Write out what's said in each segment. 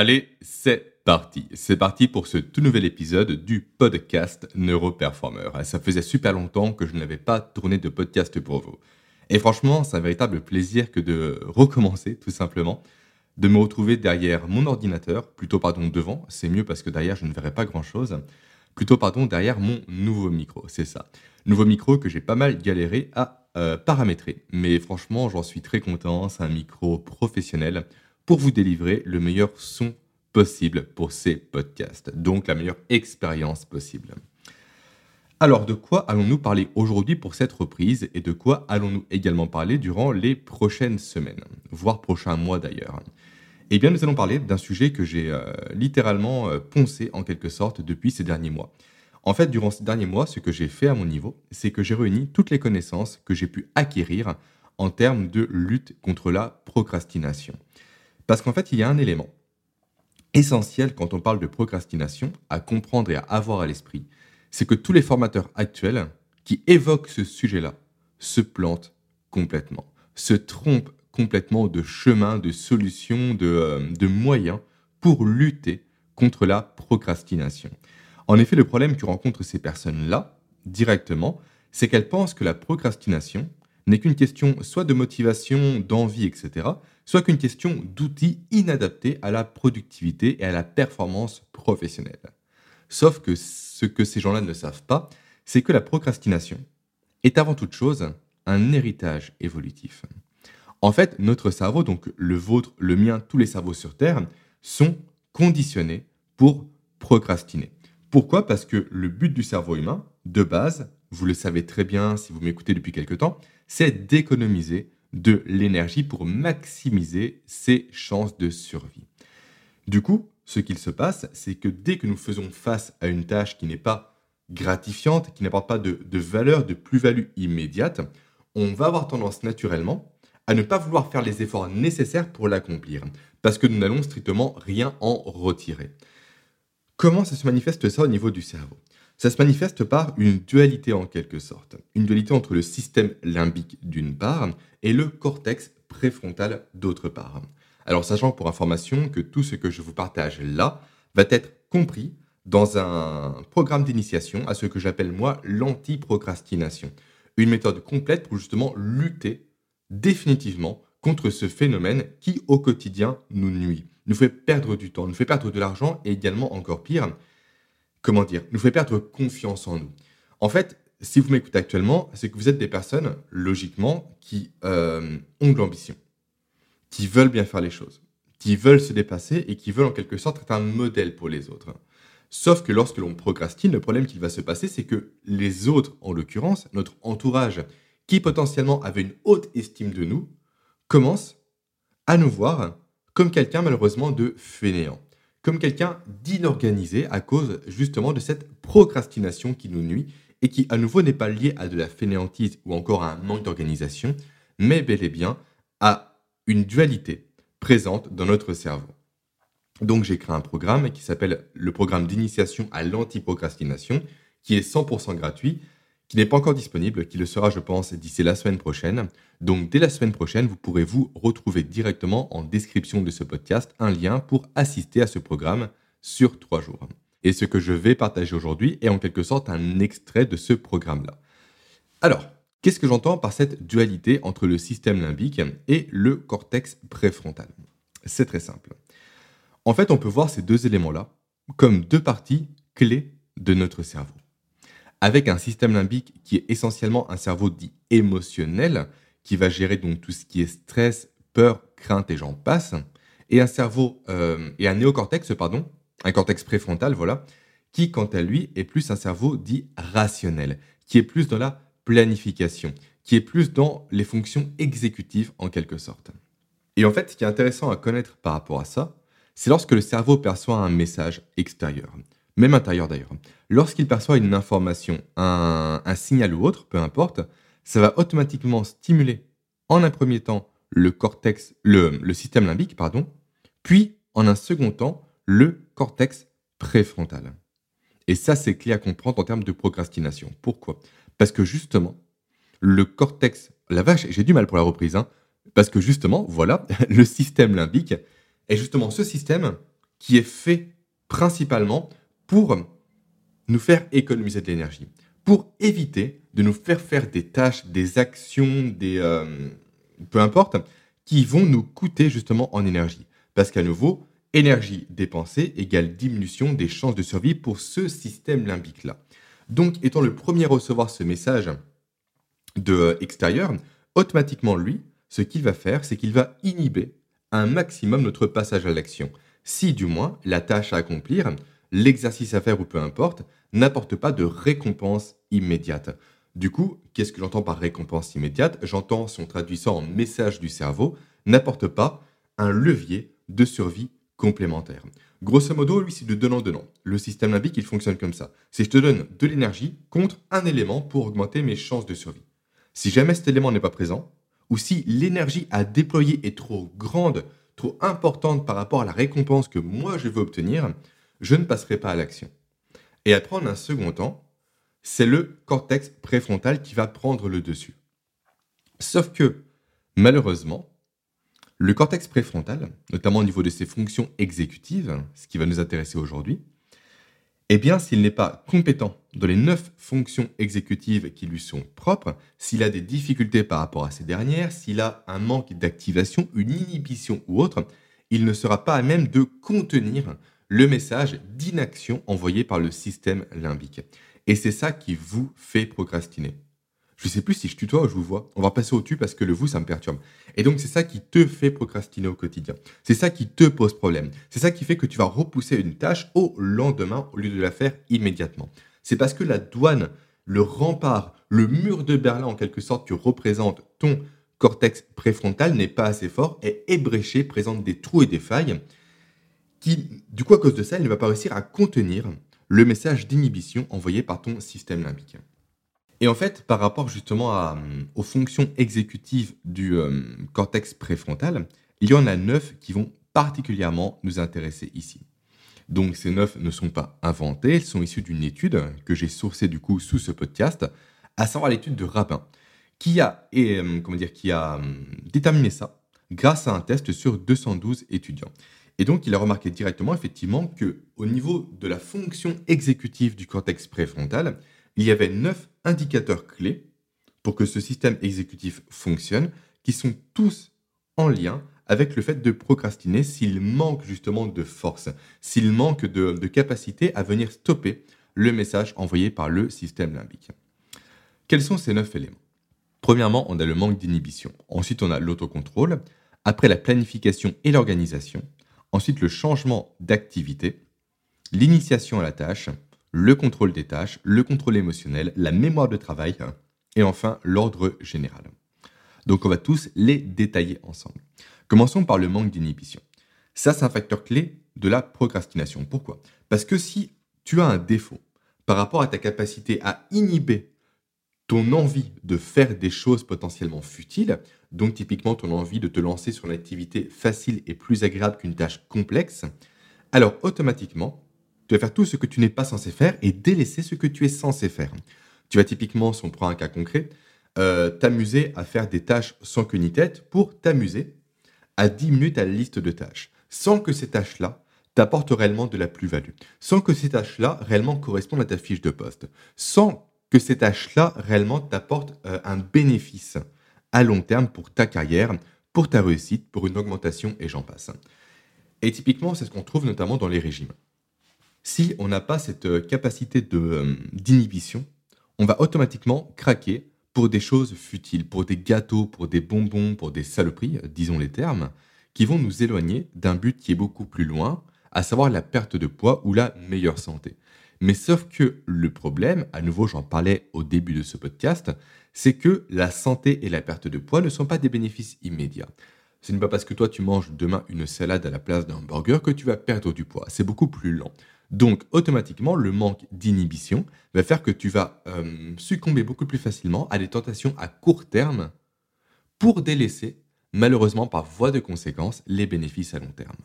Allez, c'est parti. C'est parti pour ce tout nouvel épisode du podcast Neuroperformer. Ça faisait super longtemps que je n'avais pas tourné de podcast pour vous. Et franchement, c'est un véritable plaisir que de recommencer, tout simplement, de me retrouver derrière mon ordinateur, plutôt pardon devant, c'est mieux parce que derrière je ne verrai pas grand-chose, plutôt pardon derrière mon nouveau micro, c'est ça. Nouveau micro que j'ai pas mal galéré à euh, paramétrer, mais franchement j'en suis très content, c'est un micro professionnel pour vous délivrer le meilleur son possible pour ces podcasts, donc la meilleure expérience possible. Alors, de quoi allons-nous parler aujourd'hui pour cette reprise et de quoi allons-nous également parler durant les prochaines semaines, voire prochains mois d'ailleurs? Eh bien, nous allons parler d'un sujet que j'ai euh, littéralement euh, poncé en quelque sorte depuis ces derniers mois. En fait, durant ces derniers mois, ce que j'ai fait à mon niveau, c'est que j'ai réuni toutes les connaissances que j'ai pu acquérir en termes de lutte contre la procrastination. Parce qu'en fait, il y a un élément essentiel quand on parle de procrastination à comprendre et à avoir à l'esprit. C'est que tous les formateurs actuels qui évoquent ce sujet-là se plantent complètement, se trompent complètement de chemin, de solutions, de, euh, de moyens pour lutter contre la procrastination. En effet, le problème que rencontrent ces personnes-là, directement, c'est qu'elles pensent que la procrastination n'est qu'une question soit de motivation, d'envie, etc., soit qu'une question d'outils inadaptés à la productivité et à la performance professionnelle. Sauf que ce que ces gens-là ne savent pas, c'est que la procrastination est avant toute chose un héritage évolutif. En fait, notre cerveau, donc le vôtre, le mien, tous les cerveaux sur Terre, sont conditionnés pour procrastiner. Pourquoi? Parce que le but du cerveau humain, de base, vous le savez très bien si vous m'écoutez depuis quelque temps, c'est d'économiser de l'énergie pour maximiser ses chances de survie. Du coup, ce qu'il se passe, c'est que dès que nous faisons face à une tâche qui n'est pas gratifiante, qui n'apporte pas de, valeur, de plus-value immédiate, on va avoir tendance naturellement à ne pas vouloir faire les efforts nécessaires pour l'accomplir, parce que nous n'allons strictement rien en retirer. Comment ça se manifeste ça au niveau du cerveau? Ça se manifeste par une dualité en quelque sorte. Une dualité entre le système limbique d'une part et le cortex préfrontal d'autre part. Alors sachant pour information que tout ce que je vous partage là va être compris dans un programme d'initiation à ce que j'appelle moi l'anti-procrastination. Une méthode complète pour justement lutter définitivement contre ce phénomène qui au quotidien nous nuit, nous fait perdre du temps, nous fait perdre de l'argent et également encore pire, comment dire, nous fait perdre confiance en nous. En fait, si vous m'écoutez actuellement, c'est que vous êtes des personnes, logiquement, qui euh, ont de l'ambition, qui veulent bien faire les choses, qui veulent se dépasser et qui veulent en quelque sorte être un modèle pour les autres. Sauf que lorsque l'on procrastine, le problème qui va se passer, c'est que les autres, en l'occurrence, notre entourage, qui potentiellement avait une haute estime de nous, commencent à nous voir comme quelqu'un malheureusement de fainéant comme quelqu'un d'inorganisé à cause justement de cette procrastination qui nous nuit et qui à nouveau n'est pas liée à de la fainéantise ou encore à un manque d'organisation, mais bel et bien à une dualité présente dans notre cerveau. Donc j'ai créé un programme qui s'appelle le programme d'initiation à l'antiprocrastination, qui est 100% gratuit qui n'est pas encore disponible, qui le sera, je pense, d'ici la semaine prochaine. Donc, dès la semaine prochaine, vous pourrez vous retrouver directement en description de ce podcast un lien pour assister à ce programme sur trois jours. Et ce que je vais partager aujourd'hui est en quelque sorte un extrait de ce programme-là. Alors, qu'est-ce que j'entends par cette dualité entre le système limbique et le cortex préfrontal? C'est très simple. En fait, on peut voir ces deux éléments-là comme deux parties clés de notre cerveau avec un système limbique qui est essentiellement un cerveau dit émotionnel, qui va gérer donc tout ce qui est stress, peur, crainte et j'en passe, et un cerveau euh, et un néocortex, pardon, un cortex préfrontal, voilà, qui quant à lui est plus un cerveau dit rationnel, qui est plus dans la planification, qui est plus dans les fonctions exécutives en quelque sorte. Et en fait, ce qui est intéressant à connaître par rapport à ça, c'est lorsque le cerveau perçoit un message extérieur même intérieur d'ailleurs. Lorsqu'il perçoit une information, un, signal ou autre, peu importe, ça va automatiquement stimuler en un premier temps le cortex, le, le système limbique, pardon, puis en un second temps le cortex préfrontal. Et ça, c'est clé à comprendre en termes de procrastination. Pourquoi? Parce que justement, le cortex, la vache, j'ai du mal pour la reprise, hein, parce que justement, voilà, le système limbique est justement ce système qui est fait principalement pour nous faire économiser de l'énergie, pour éviter de nous faire faire des tâches, des actions, des euh, peu importe, qui vont nous coûter justement en énergie. Parce qu'à nouveau, énergie dépensée égale diminution des chances de survie pour ce système limbique-là. Donc, étant le premier à recevoir ce message de euh, extérieur, automatiquement, lui, ce qu'il va faire, c'est qu'il va inhiber un maximum notre passage à l'action. Si, du moins, la tâche à accomplir, l'exercice à faire ou peu importe, n'apporte pas de récompense immédiate. Du coup, qu'est-ce que j'entends par récompense immédiate? J'entends, si on traduit ça en message du cerveau, n'apporte pas un levier de survie complémentaire. Grosso modo, lui, c'est de donnant-donnant. Le système limbique, il fonctionne comme ça. C'est je te donne de l'énergie contre un élément pour augmenter mes chances de survie. Si jamais cet élément n'est pas présent, ou si l'énergie à déployer est trop grande, trop importante par rapport à la récompense que moi je veux obtenir, je ne passerai pas à l'action. Et à prendre un second temps, c'est le cortex préfrontal qui va prendre le dessus. Sauf que, malheureusement, le cortex préfrontal, notamment au niveau de ses fonctions exécutives, ce qui va nous intéresser aujourd'hui, eh bien, s'il n'est pas compétent dans les neuf fonctions exécutives qui lui sont propres, s'il a des difficultés par rapport à ces dernières, s'il a un manque d'activation, une inhibition ou autre, il ne sera pas à même de contenir le message d'inaction envoyé par le système limbique. Et c'est ça qui vous fait procrastiner. Je ne sais plus si je tutoie ou je vous vois. On va passer au tu parce que le vous, ça me perturbe. Et donc, c'est ça qui te fait procrastiner au quotidien. C'est ça qui te pose problème. C'est ça qui fait que tu vas repousser une tâche au lendemain au lieu de la faire immédiatement. C'est parce que la douane, le rempart, le mur de Berlin en quelque sorte que représente ton cortex préfrontal n'est pas assez fort, est ébréché, présente des trous et des failles, qui, du coup, à cause de ça, il ne va pas réussir à contenir le message d'inhibition envoyé par ton système limbique. Et en fait, par rapport justement euh, aux fonctions exécutives du euh, cortex préfrontal, il y en a neuf qui vont particulièrement nous intéresser ici. Donc ces neuf ne sont pas inventés, elles sont issues d'une étude que j'ai sourcée du coup sous ce podcast, à savoir l'étude de Rapin, qui a, euh, comment dire, qui a déterminé ça grâce à un test sur 212 étudiants. Et donc il a remarqué directement effectivement que au niveau de la fonction exécutive du cortex préfrontal, il y avait neuf indicateurs clés pour que ce système exécutif fonctionne, qui sont tous en lien avec le fait de procrastiner s'il manque justement de force, s'il manque de, de, capacité à venir stopper le message envoyé par le système limbique. Quels sont ces neuf éléments? Premièrement, on a le manque d'inhibition. Ensuite, on a l'autocontrôle. Après, la planification et l'organisation. Ensuite, le changement d'activité. L'initiation à la tâche le contrôle des tâches, le contrôle émotionnel, la mémoire de travail et enfin l'ordre général. Donc on va tous les détailler ensemble. Commençons par le manque d'inhibition. Ça, c'est un facteur clé de la procrastination. Pourquoi? Parce que si tu as un défaut par rapport à ta capacité à inhiber ton envie de faire des choses potentiellement futiles, donc typiquement ton envie de te lancer sur une activité facile et plus agréable qu'une tâche complexe, alors automatiquement, tu vas faire tout ce que tu n'es pas censé faire et délaisser ce que tu es censé faire. Tu vas typiquement, si on prend un cas concret, euh, t'amuser à faire des tâches sans queue ni tête pour t'amuser à diminuer ta liste de tâches, sans que ces tâches-là t'apportent réellement de la plus-value, sans que ces tâches-là réellement correspondent à ta fiche de poste, sans que ces tâches-là réellement t'apportent euh, un bénéfice à long terme pour ta carrière, pour ta réussite, pour une augmentation et j'en passe. Et typiquement, c'est ce qu'on trouve notamment dans les régimes si on n'a pas cette euh, capacité euh, d'inhibition, on va automatiquement craquer pour des choses futiles, pour des gâteaux, pour des bonbons, pour des saloperies, disons les termes, qui vont nous éloigner d'un but qui est beaucoup plus loin, à savoir la perte de poids ou la meilleure santé. Mais sauf que le problème, à nouveau j'en parlais au début de ce podcast, c'est que la santé et la perte de poids ne sont pas des bénéfices immédiats. Ce n'est pas parce que toi tu manges demain une salade à la place d'un burger que tu vas perdre du poids. C'est beaucoup plus lent. Donc, automatiquement, le manque d'inhibition va faire que tu vas euh, succomber beaucoup plus facilement à des tentations à court terme pour délaisser, malheureusement par voie de conséquence, les bénéfices à long terme.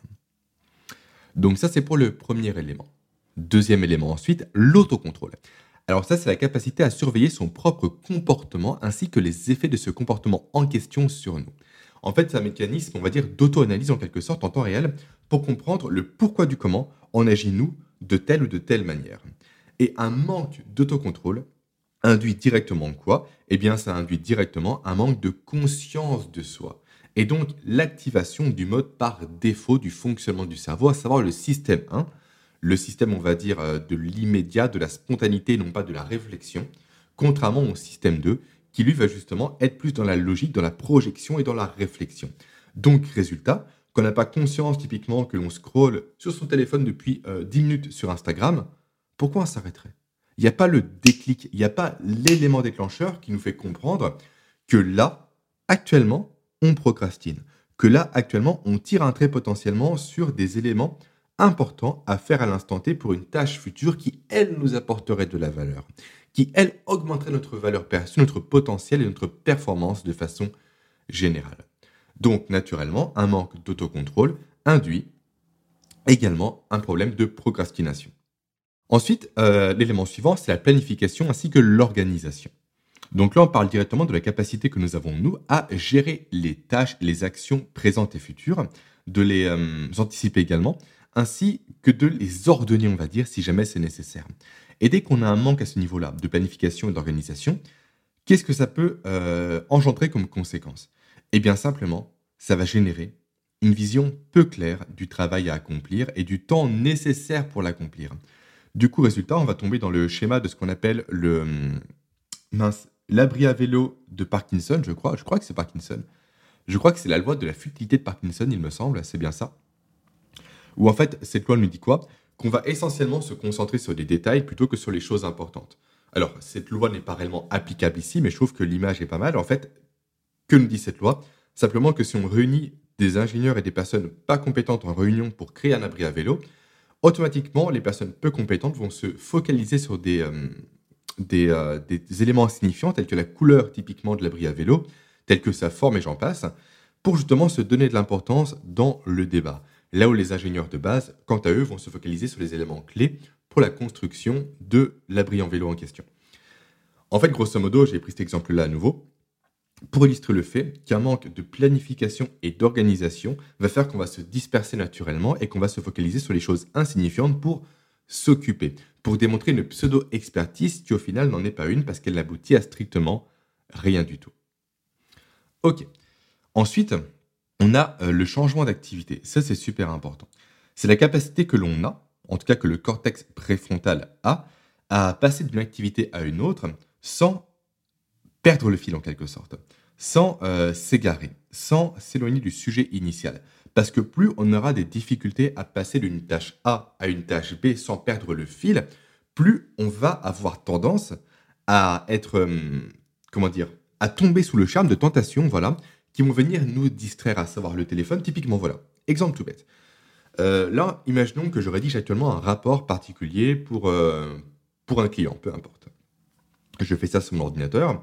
Donc ça, c'est pour le premier élément. Deuxième élément ensuite, l'autocontrôle. Alors ça, c'est la capacité à surveiller son propre comportement ainsi que les effets de ce comportement en question sur nous. En fait, c'est un mécanisme, on va dire, d'auto-analyse en quelque sorte en temps réel pour comprendre le pourquoi du comment on agit nous de telle ou de telle manière. Et un manque d'autocontrôle induit directement quoi? Eh bien, ça induit directement un manque de conscience de soi. Et donc, l'activation du mode par défaut du fonctionnement du cerveau, à savoir le système 1, le système, on va dire, euh, de l'immédiat, de la spontanéité, non pas de la réflexion, contrairement au système 2, qui lui va justement être plus dans la logique, dans la projection et dans la réflexion. Donc, résultat, qu'on n'a pas conscience typiquement que l'on scrolle sur son téléphone depuis 10 euh, minutes sur Instagram, pourquoi on s'arrêterait? Il n'y a pas le déclic, il n'y a pas l'élément déclencheur qui nous fait comprendre que là, actuellement, on procrastine, que là, actuellement, on tire un trait potentiellement sur des éléments importants à faire à l'instant T pour une tâche future qui, elle, nous apporterait de la valeur, qui, elle, augmenterait notre valeur perçue, notre potentiel et notre performance de façon générale. Donc, naturellement, un manque d'autocontrôle induit également un problème de procrastination. Ensuite, euh, l'élément suivant, c'est la planification ainsi que l'organisation. Donc là, on parle directement de la capacité que nous avons, nous, à gérer les tâches, les actions présentes et futures, de les euh, anticiper également, ainsi que de les ordonner, on va dire, si jamais c'est nécessaire. Et dès qu'on a un manque à ce niveau-là de planification et d'organisation, qu'est-ce que ça peut euh, engendrer comme conséquence? Eh bien simplement, ça va générer une vision peu claire du travail à accomplir et du temps nécessaire pour l'accomplir. Du coup, résultat, on va tomber dans le schéma de ce qu'on appelle le hum, mince, l'abri à vélo de Parkinson, je crois. Je crois que c'est Parkinson. Je crois que c'est la loi de la futilité de Parkinson, il me semble, c'est bien ça. Ou en fait, cette loi nous dit quoi? Qu'on va essentiellement se concentrer sur des détails plutôt que sur les choses importantes. Alors, cette loi n'est pas réellement applicable ici, mais je trouve que l'image est pas mal. En fait, que nous dit cette loi? Simplement que si on réunit des ingénieurs et des personnes pas compétentes en réunion pour créer un abri à vélo, automatiquement, les personnes peu compétentes vont se focaliser sur des, euh, euh, éléments insignifiants, tels que la couleur typiquement de l'abri à vélo, tels que sa forme et j'en passe, pour justement se donner de l'importance dans le débat. Là où les ingénieurs de base, quant à eux, vont se focaliser sur les éléments clés pour la construction de l'abri en vélo en question. En fait, grosso modo, j'ai pris cet exemple-là à nouveau pour illustrer le fait qu'un manque de planification et d'organisation va faire qu'on va se disperser naturellement et qu'on va se focaliser sur les choses insignifiantes pour s'occuper, pour démontrer une pseudo-expertise qui au final n'en est pas une parce qu'elle n'aboutit à strictement rien du tout. Ok. Ensuite, on a euh, le changement d'activité. Ça, c'est super important. C'est la capacité que l'on a, en tout cas que le cortex préfrontal a, à passer d'une activité à une autre sans perdre le fil en quelque sorte, sans euh, s'égarer, sans s'éloigner du sujet initial. Parce que plus on aura des difficultés à passer d'une tâche A à une tâche B sans perdre le fil, plus on va avoir tendance à être, hum, comment dire, à tomber sous le charme de tentations, voilà, qui vont venir nous distraire, à savoir le téléphone. Typiquement, voilà, exemple tout bête. Euh, là, imaginons que je rédige actuellement un rapport particulier pour, euh, pour un client, peu importe. Je fais ça sur mon ordinateur.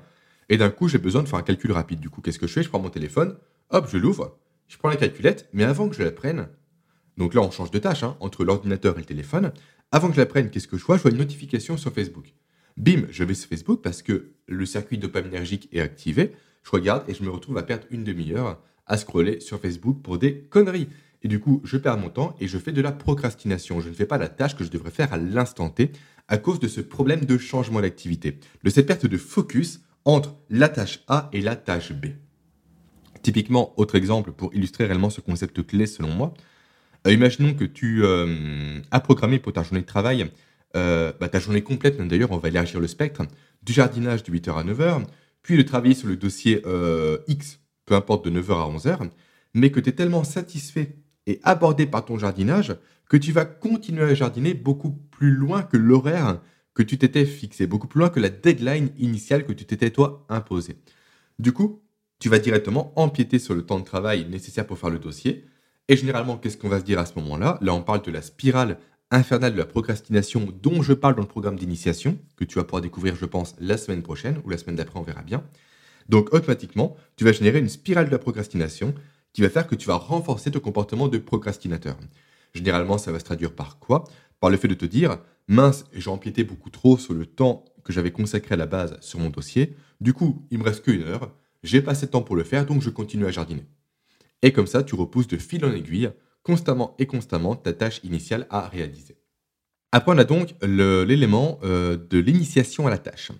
Et d'un coup, j'ai besoin de faire un calcul rapide. Du coup, qu'est-ce que je fais? Je prends mon téléphone, hop, je l'ouvre, je prends la calculette, mais avant que je la prenne, donc là, on change de tâche hein, entre l'ordinateur et le téléphone. Avant que je la prenne, qu'est-ce que je vois? Je vois une notification sur Facebook. Bim, je vais sur Facebook parce que le circuit dopaminergique est activé. Je regarde et je me retrouve à perdre une demi-heure à scroller sur Facebook pour des conneries. Et du coup, je perds mon temps et je fais de la procrastination. Je ne fais pas la tâche que je devrais faire à l'instant T à cause de ce problème de changement d'activité, de cette perte de focus entre la tâche A et la tâche B. Typiquement, autre exemple pour illustrer réellement ce concept clé selon moi, euh, imaginons que tu euh, as programmé pour ta journée de travail, euh, bah, ta journée complète, d'ailleurs on va élargir le spectre, du jardinage de 8h à 9h, puis de travailler sur le dossier X, peu importe de 9h à 11h, mais que tu es tellement satisfait et abordé par ton jardinage que tu vas continuer à jardiner beaucoup plus loin que l'horaire que tu t'étais fixé, beaucoup plus loin que la deadline initiale que tu t'étais toi imposé. Du coup, tu vas directement empiéter sur le temps de travail nécessaire pour faire le dossier. Et généralement, qu'est-ce qu'on va se dire à ce moment-là? Là, on parle de la spirale infernale de la procrastination dont je parle dans le programme d'initiation, que tu vas pouvoir découvrir, je pense, la semaine prochaine ou la semaine d'après, on verra bien. Donc, automatiquement, tu vas générer une spirale de la procrastination qui va faire que tu vas renforcer ton comportement de procrastinateur. Généralement, ça va se traduire par quoi? Par le fait de te dire, mince, j'ai empiété beaucoup trop sur le temps que j'avais consacré à la base sur mon dossier. Du coup, il me reste qu'une heure. J'ai pas assez de temps pour le faire, donc je continue à jardiner. Et comme ça, tu repousses de fil en aiguille, constamment et constamment, ta tâche initiale à réaliser. Après, on a donc l'élément euh, de l'initiation à la tâche.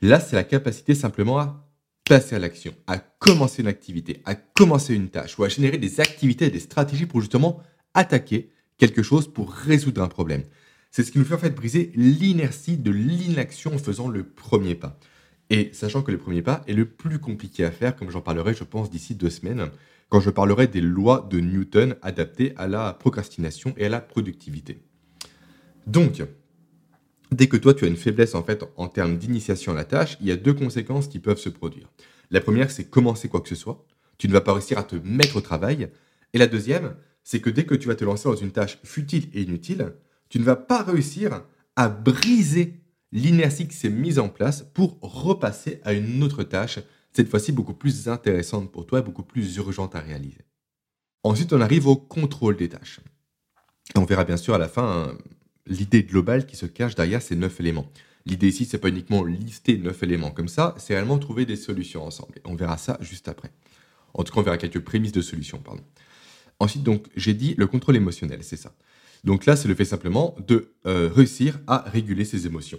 Là, c'est la capacité simplement à passer à l'action, à commencer une activité, à commencer une tâche ou à générer des activités et des stratégies pour justement attaquer quelque chose pour résoudre un problème. C'est ce qui nous fait en fait briser l'inertie de l'inaction en faisant le premier pas. Et sachant que le premier pas est le plus compliqué à faire, comme j'en parlerai, je pense, d'ici deux semaines, quand je parlerai des lois de Newton adaptées à la procrastination et à la productivité. Donc, dès que toi tu as une faiblesse en fait en termes d'initiation à la tâche, il y a deux conséquences qui peuvent se produire. La première, c'est commencer quoi que ce soit. Tu ne vas pas réussir à te mettre au travail. Et la deuxième, c'est que dès que tu vas te lancer dans une tâche futile et inutile, tu ne vas pas réussir à briser l'inertie qui s'est mise en place pour repasser à une autre tâche, cette fois-ci beaucoup plus intéressante pour toi beaucoup plus urgente à réaliser. Ensuite, on arrive au contrôle des tâches. On verra bien sûr à la fin l'idée globale qui se cache derrière ces neuf éléments. L'idée ici, c'est pas uniquement lister neuf éléments comme ça, c'est réellement trouver des solutions ensemble. on verra ça juste après. En tout cas, on verra quelques prémices de solutions, pardon. Ensuite, donc, j'ai dit le contrôle émotionnel, c'est ça. Donc là, c'est le fait simplement de euh, réussir à réguler ses émotions.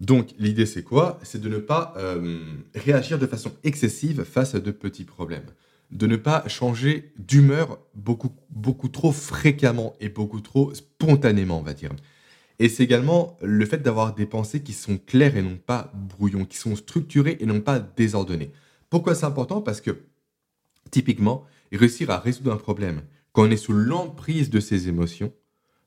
Donc l'idée, c'est quoi? C'est de ne pas euh, réagir de façon excessive face à de petits problèmes de ne pas changer d'humeur beaucoup, beaucoup trop fréquemment et beaucoup trop spontanément, on va dire. Et c'est également le fait d'avoir des pensées qui sont claires et non pas brouillons, qui sont structurées et non pas désordonnées. Pourquoi c'est important? Parce que, typiquement, réussir à résoudre un problème quand on est sous l'emprise de ses émotions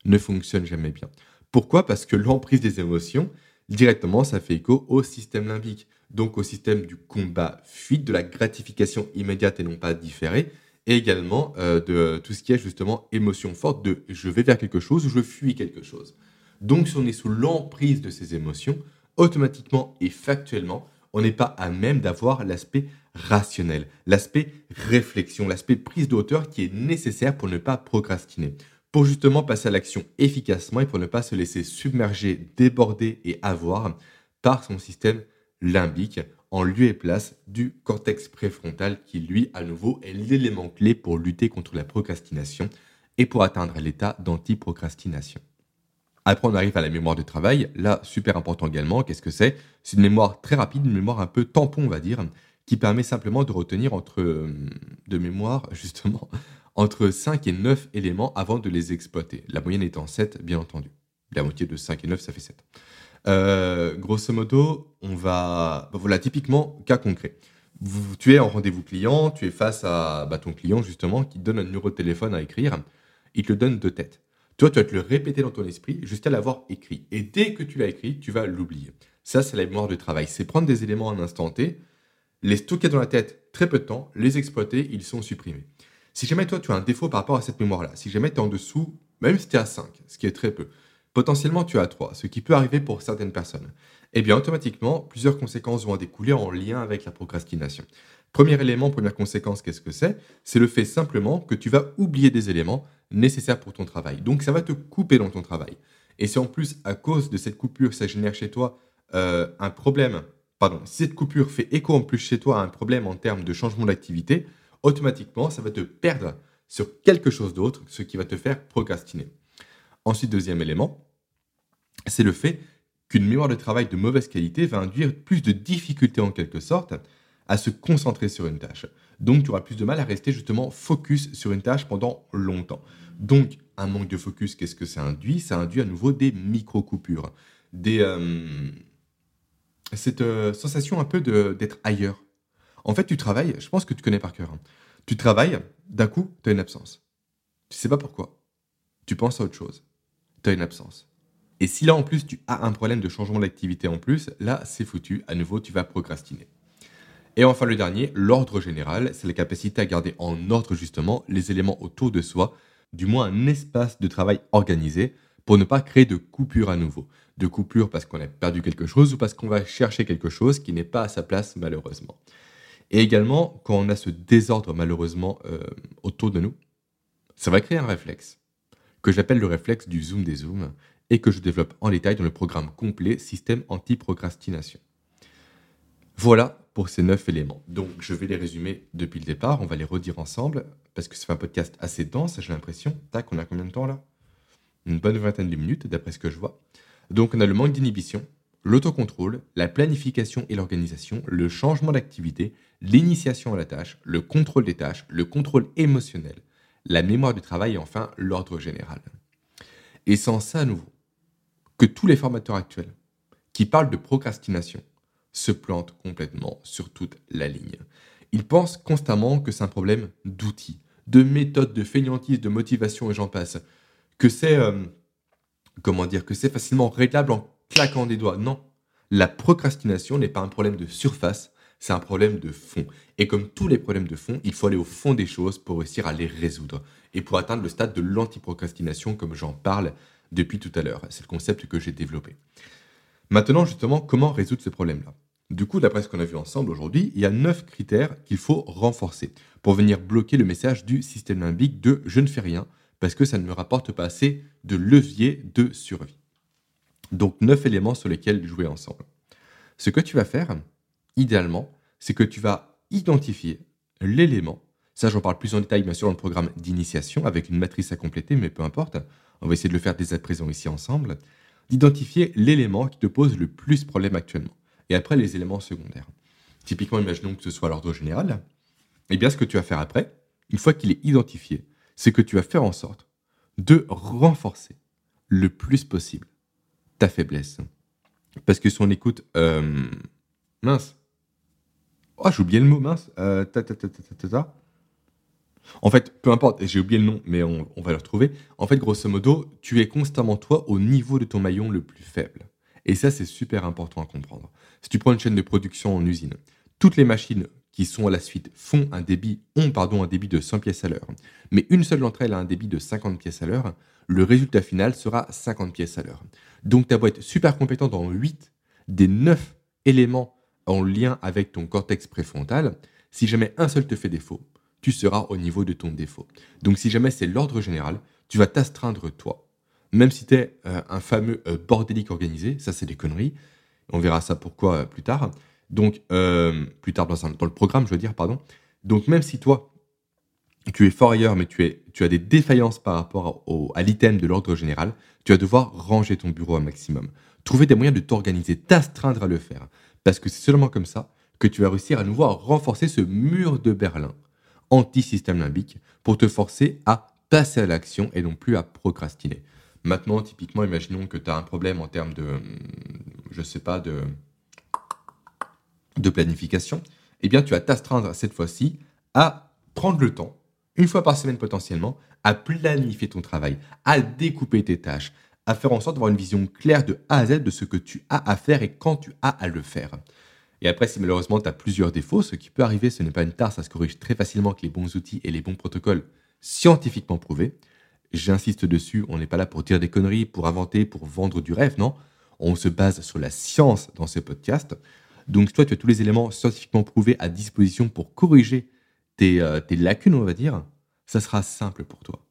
ne fonctionne jamais bien. Pourquoi? Parce que l'emprise des émotions, directement, ça fait écho au système limbique donc au système du combat fuite, de la gratification immédiate et non pas différée, et également euh, de tout ce qui est justement émotion forte de je vais vers quelque chose ou je fuis quelque chose. Donc si on est sous l'emprise de ces émotions, automatiquement et factuellement, on n'est pas à même d'avoir l'aspect rationnel, l'aspect réflexion, l'aspect prise de hauteur qui est nécessaire pour ne pas procrastiner, pour justement passer à l'action efficacement et pour ne pas se laisser submerger, déborder et avoir par son système limbique en lieu et place du cortex préfrontal qui, lui, à nouveau, est l'élément clé pour lutter contre la procrastination et pour atteindre l'état d'anti-procrastination. Après, on arrive à la mémoire de travail. Là, super important également, qu'est-ce que c'est? C'est une mémoire très rapide, une mémoire un peu tampon, on va dire, qui permet simplement de retenir entre, de mémoire, justement, entre 5 et 9 éléments avant de les exploiter. La moyenne étant 7, bien entendu. La moitié de 5 et 9, ça fait 7. Euh, grosso modo, on va. Bah, voilà, typiquement, cas concret. tu es en rendez-vous client, tu es face à bah, ton client, justement, qui te donne un numéro de téléphone à écrire. Il te le donne de tête. Toi, tu vas te le répéter dans ton esprit jusqu'à l'avoir écrit. Et dès que tu l'as écrit, tu vas l'oublier. Ça, c'est la mémoire de travail. C'est prendre des éléments en instant T, les stocker dans la tête très peu de temps, les exploiter, ils sont supprimés. Si jamais toi, tu as un défaut par rapport à cette mémoire-là, si jamais tu es en dessous, même si tu es à 5, ce qui est très peu, potentiellement tu as 3, ce qui peut arriver pour certaines personnes, eh bien automatiquement, plusieurs conséquences vont en découler en lien avec la procrastination. Premier élément, première conséquence, qu'est-ce que c'est? C'est le fait simplement que tu vas oublier des éléments nécessaires pour ton travail. Donc ça va te couper dans ton travail. Et si en plus, à cause de cette coupure, ça génère chez toi euh, un problème, pardon, si cette coupure fait écho en plus chez toi à un problème en termes de changement d'activité, automatiquement, ça va te perdre sur quelque chose d'autre, ce qui va te faire procrastiner. Ensuite, deuxième élément, c'est le fait qu'une mémoire de travail de mauvaise qualité va induire plus de difficultés en quelque sorte à se concentrer sur une tâche. Donc tu auras plus de mal à rester justement focus sur une tâche pendant longtemps. Donc un manque de focus, qu'est-ce que ça induit? Ça induit à nouveau des micro-coupures, euh, cette euh, sensation un peu d'être ailleurs. En fait, tu travailles, je pense que tu connais par cœur, hein. tu travailles, d'un coup, tu as une absence. Tu sais pas pourquoi. Tu penses à autre chose tu as une absence. Et si là en plus tu as un problème de changement d'activité en plus, là c'est foutu, à nouveau tu vas procrastiner. Et enfin le dernier, l'ordre général, c'est la capacité à garder en ordre justement les éléments autour de soi, du moins un espace de travail organisé pour ne pas créer de coupure à nouveau. De coupure parce qu'on a perdu quelque chose ou parce qu'on va chercher quelque chose qui n'est pas à sa place malheureusement. Et également, quand on a ce désordre malheureusement euh, autour de nous, ça va créer un réflexe que j'appelle le réflexe du zoom des zooms et que je développe en détail dans le programme complet Système anti-procrastination. Voilà pour ces neuf éléments. Donc, je vais les résumer depuis le départ. On va les redire ensemble parce que c'est un podcast assez dense, j'ai l'impression. Tac, on a combien de temps là? Une bonne vingtaine de minutes, d'après ce que je vois. Donc, on a le manque d'inhibition, l'autocontrôle, la planification et l'organisation, le changement d'activité, l'initiation à la tâche, le contrôle des tâches, le contrôle émotionnel, la mémoire du travail et enfin l'ordre général. Et sans ça à nouveau, que tous les formateurs actuels qui parlent de procrastination se plantent complètement sur toute la ligne. Ils pensent constamment que c'est un problème d'outils, de méthodes, de fainéantise, de motivation et j'en passe. Que c'est, euh, comment dire, que c'est facilement réglable en claquant des doigts. Non. La procrastination n'est pas un problème de surface, c'est un problème de fond. Et comme tous les problèmes de fond, il faut aller au fond des choses pour réussir à les résoudre. Et pour atteindre le stade de l'antiprocrastination, comme j'en parle depuis tout à l'heure. C'est le concept que j'ai développé. Maintenant, justement, comment résoudre ce problème-là? Du coup, d'après ce qu'on a vu ensemble aujourd'hui, il y a neuf critères qu'il faut renforcer pour venir bloquer le message du système limbique de je ne fais rien parce que ça ne me rapporte pas assez de levier de survie. Donc, neuf éléments sur lesquels jouer ensemble. Ce que tu vas faire, idéalement, c'est que tu vas identifier l'élément. Ça, j'en parle plus en détail, bien sûr, dans le programme d'initiation avec une matrice à compléter, mais peu importe. On va essayer de le faire dès à présent ici ensemble. D'identifier l'élément qui te pose le plus problème actuellement. Et après, les éléments secondaires. Typiquement, imaginons que ce soit l'ordre général. Eh bien, ce que tu vas faire après, une fois qu'il est identifié, c'est que tu vas faire en sorte de renforcer le plus possible ta faiblesse. Parce que si on écoute... Euh, mince. Oh, j'ai oublié le mot, mince. Euh, en fait, peu importe, j'ai oublié le nom, mais on, va le retrouver. En fait, grosso modo, tu es constamment toi au niveau de ton maillon le plus faible. Et ça, c'est super important à comprendre. Si tu prends une chaîne de production en usine, toutes les machines qui sont à la suite font un débit, ont pardon, un débit de 100 pièces à l'heure, mais une seule d'entre elles a un débit de 50 pièces à l'heure, le résultat final sera 50 pièces à l'heure. Donc, tu as être super compétent dans 8 des 9 éléments en lien avec ton cortex préfrontal, si jamais un seul te fait défaut, tu seras au niveau de ton défaut. Donc si jamais c'est l'ordre général, tu vas t'astreindre toi. Même si tu es euh, un fameux euh, bordélique organisé, ça c'est des conneries, on verra ça pourquoi euh, plus tard. Donc, plus tard dans, le programme, je veux dire, pardon. Donc même si toi, tu es fort ailleurs, mais tu, as des défaillances par rapport à l'item de l'ordre général, tu vas devoir ranger ton bureau au maximum. Trouver des moyens de t'organiser, t'astreindre à le faire. Parce que c'est seulement comme ça que tu vas réussir à nouveau à renforcer ce mur de Berlin anti-système limbique pour te forcer à passer à l'action et non plus à procrastiner. Maintenant, typiquement, imaginons que tu as un problème en termes de, hum, je sais pas, de, de planification. Eh bien, tu vas t'astreindre cette fois-ci à prendre le temps, une fois par semaine potentiellement, à planifier ton travail, à découper tes tâches, à faire en sorte d'avoir une vision claire de A à Z de ce que tu as à faire et quand tu as à le faire. Et après, si malheureusement tu as plusieurs défauts, ce qui peut arriver, ce n'est pas une tare, ça se corrige très facilement avec les bons outils et les bons protocoles scientifiquement prouvés. J'insiste dessus, on n'est pas là pour dire des conneries, pour inventer, pour vendre du rêve, non. On se base sur la science dans ces podcasts. Donc, toi, tu as tous les éléments scientifiquement prouvés à disposition pour corriger tes, euh, tes lacunes, on va dire. Ça sera simple pour toi.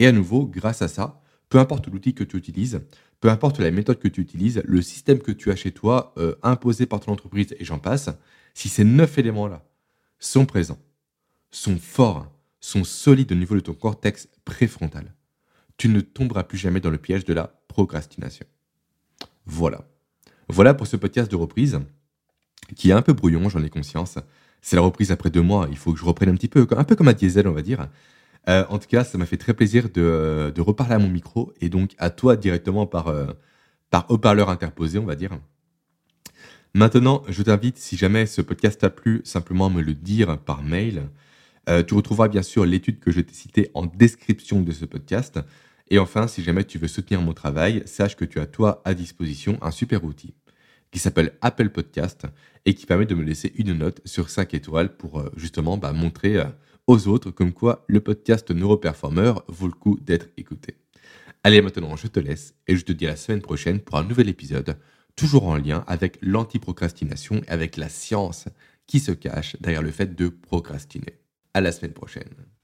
Et à nouveau, grâce à ça, peu importe l'outil que tu utilises, peu importe la méthode que tu utilises, le système que tu as chez toi, euh, imposé par ton entreprise et j'en passe, si ces neuf éléments-là sont présents, sont forts, sont solides au niveau de ton cortex préfrontal, tu ne tomberas plus jamais dans le piège de la procrastination. Voilà. Voilà pour ce podcast de reprise, qui est un peu brouillon, j'en ai conscience. C'est la reprise après deux mois, il faut que je reprenne un petit peu, un peu comme un diesel, on va dire. Euh, en tout cas, ça m'a fait très plaisir de, reparler à mon micro et donc à toi directement par, euh, par haut-parleur interposé, on va dire. Maintenant, je t'invite, si jamais ce podcast t'a plu, simplement à me le dire par mail. Euh, tu retrouveras bien sûr l'étude que je t'ai citée en description de ce podcast. Et enfin, si jamais tu veux soutenir mon travail, sache que tu as toi à disposition un super outil qui s'appelle Apple Podcast et qui permet de me laisser une note sur 5 étoiles pour justement bah, montrer aux autres, comme quoi le podcast Neuroperformer vaut le coup d'être écouté. Allez, maintenant, je te laisse et je te dis à la semaine prochaine pour un nouvel épisode, toujours en lien avec l'antiprocrastination et avec la science qui se cache derrière le fait de procrastiner. À la semaine prochaine.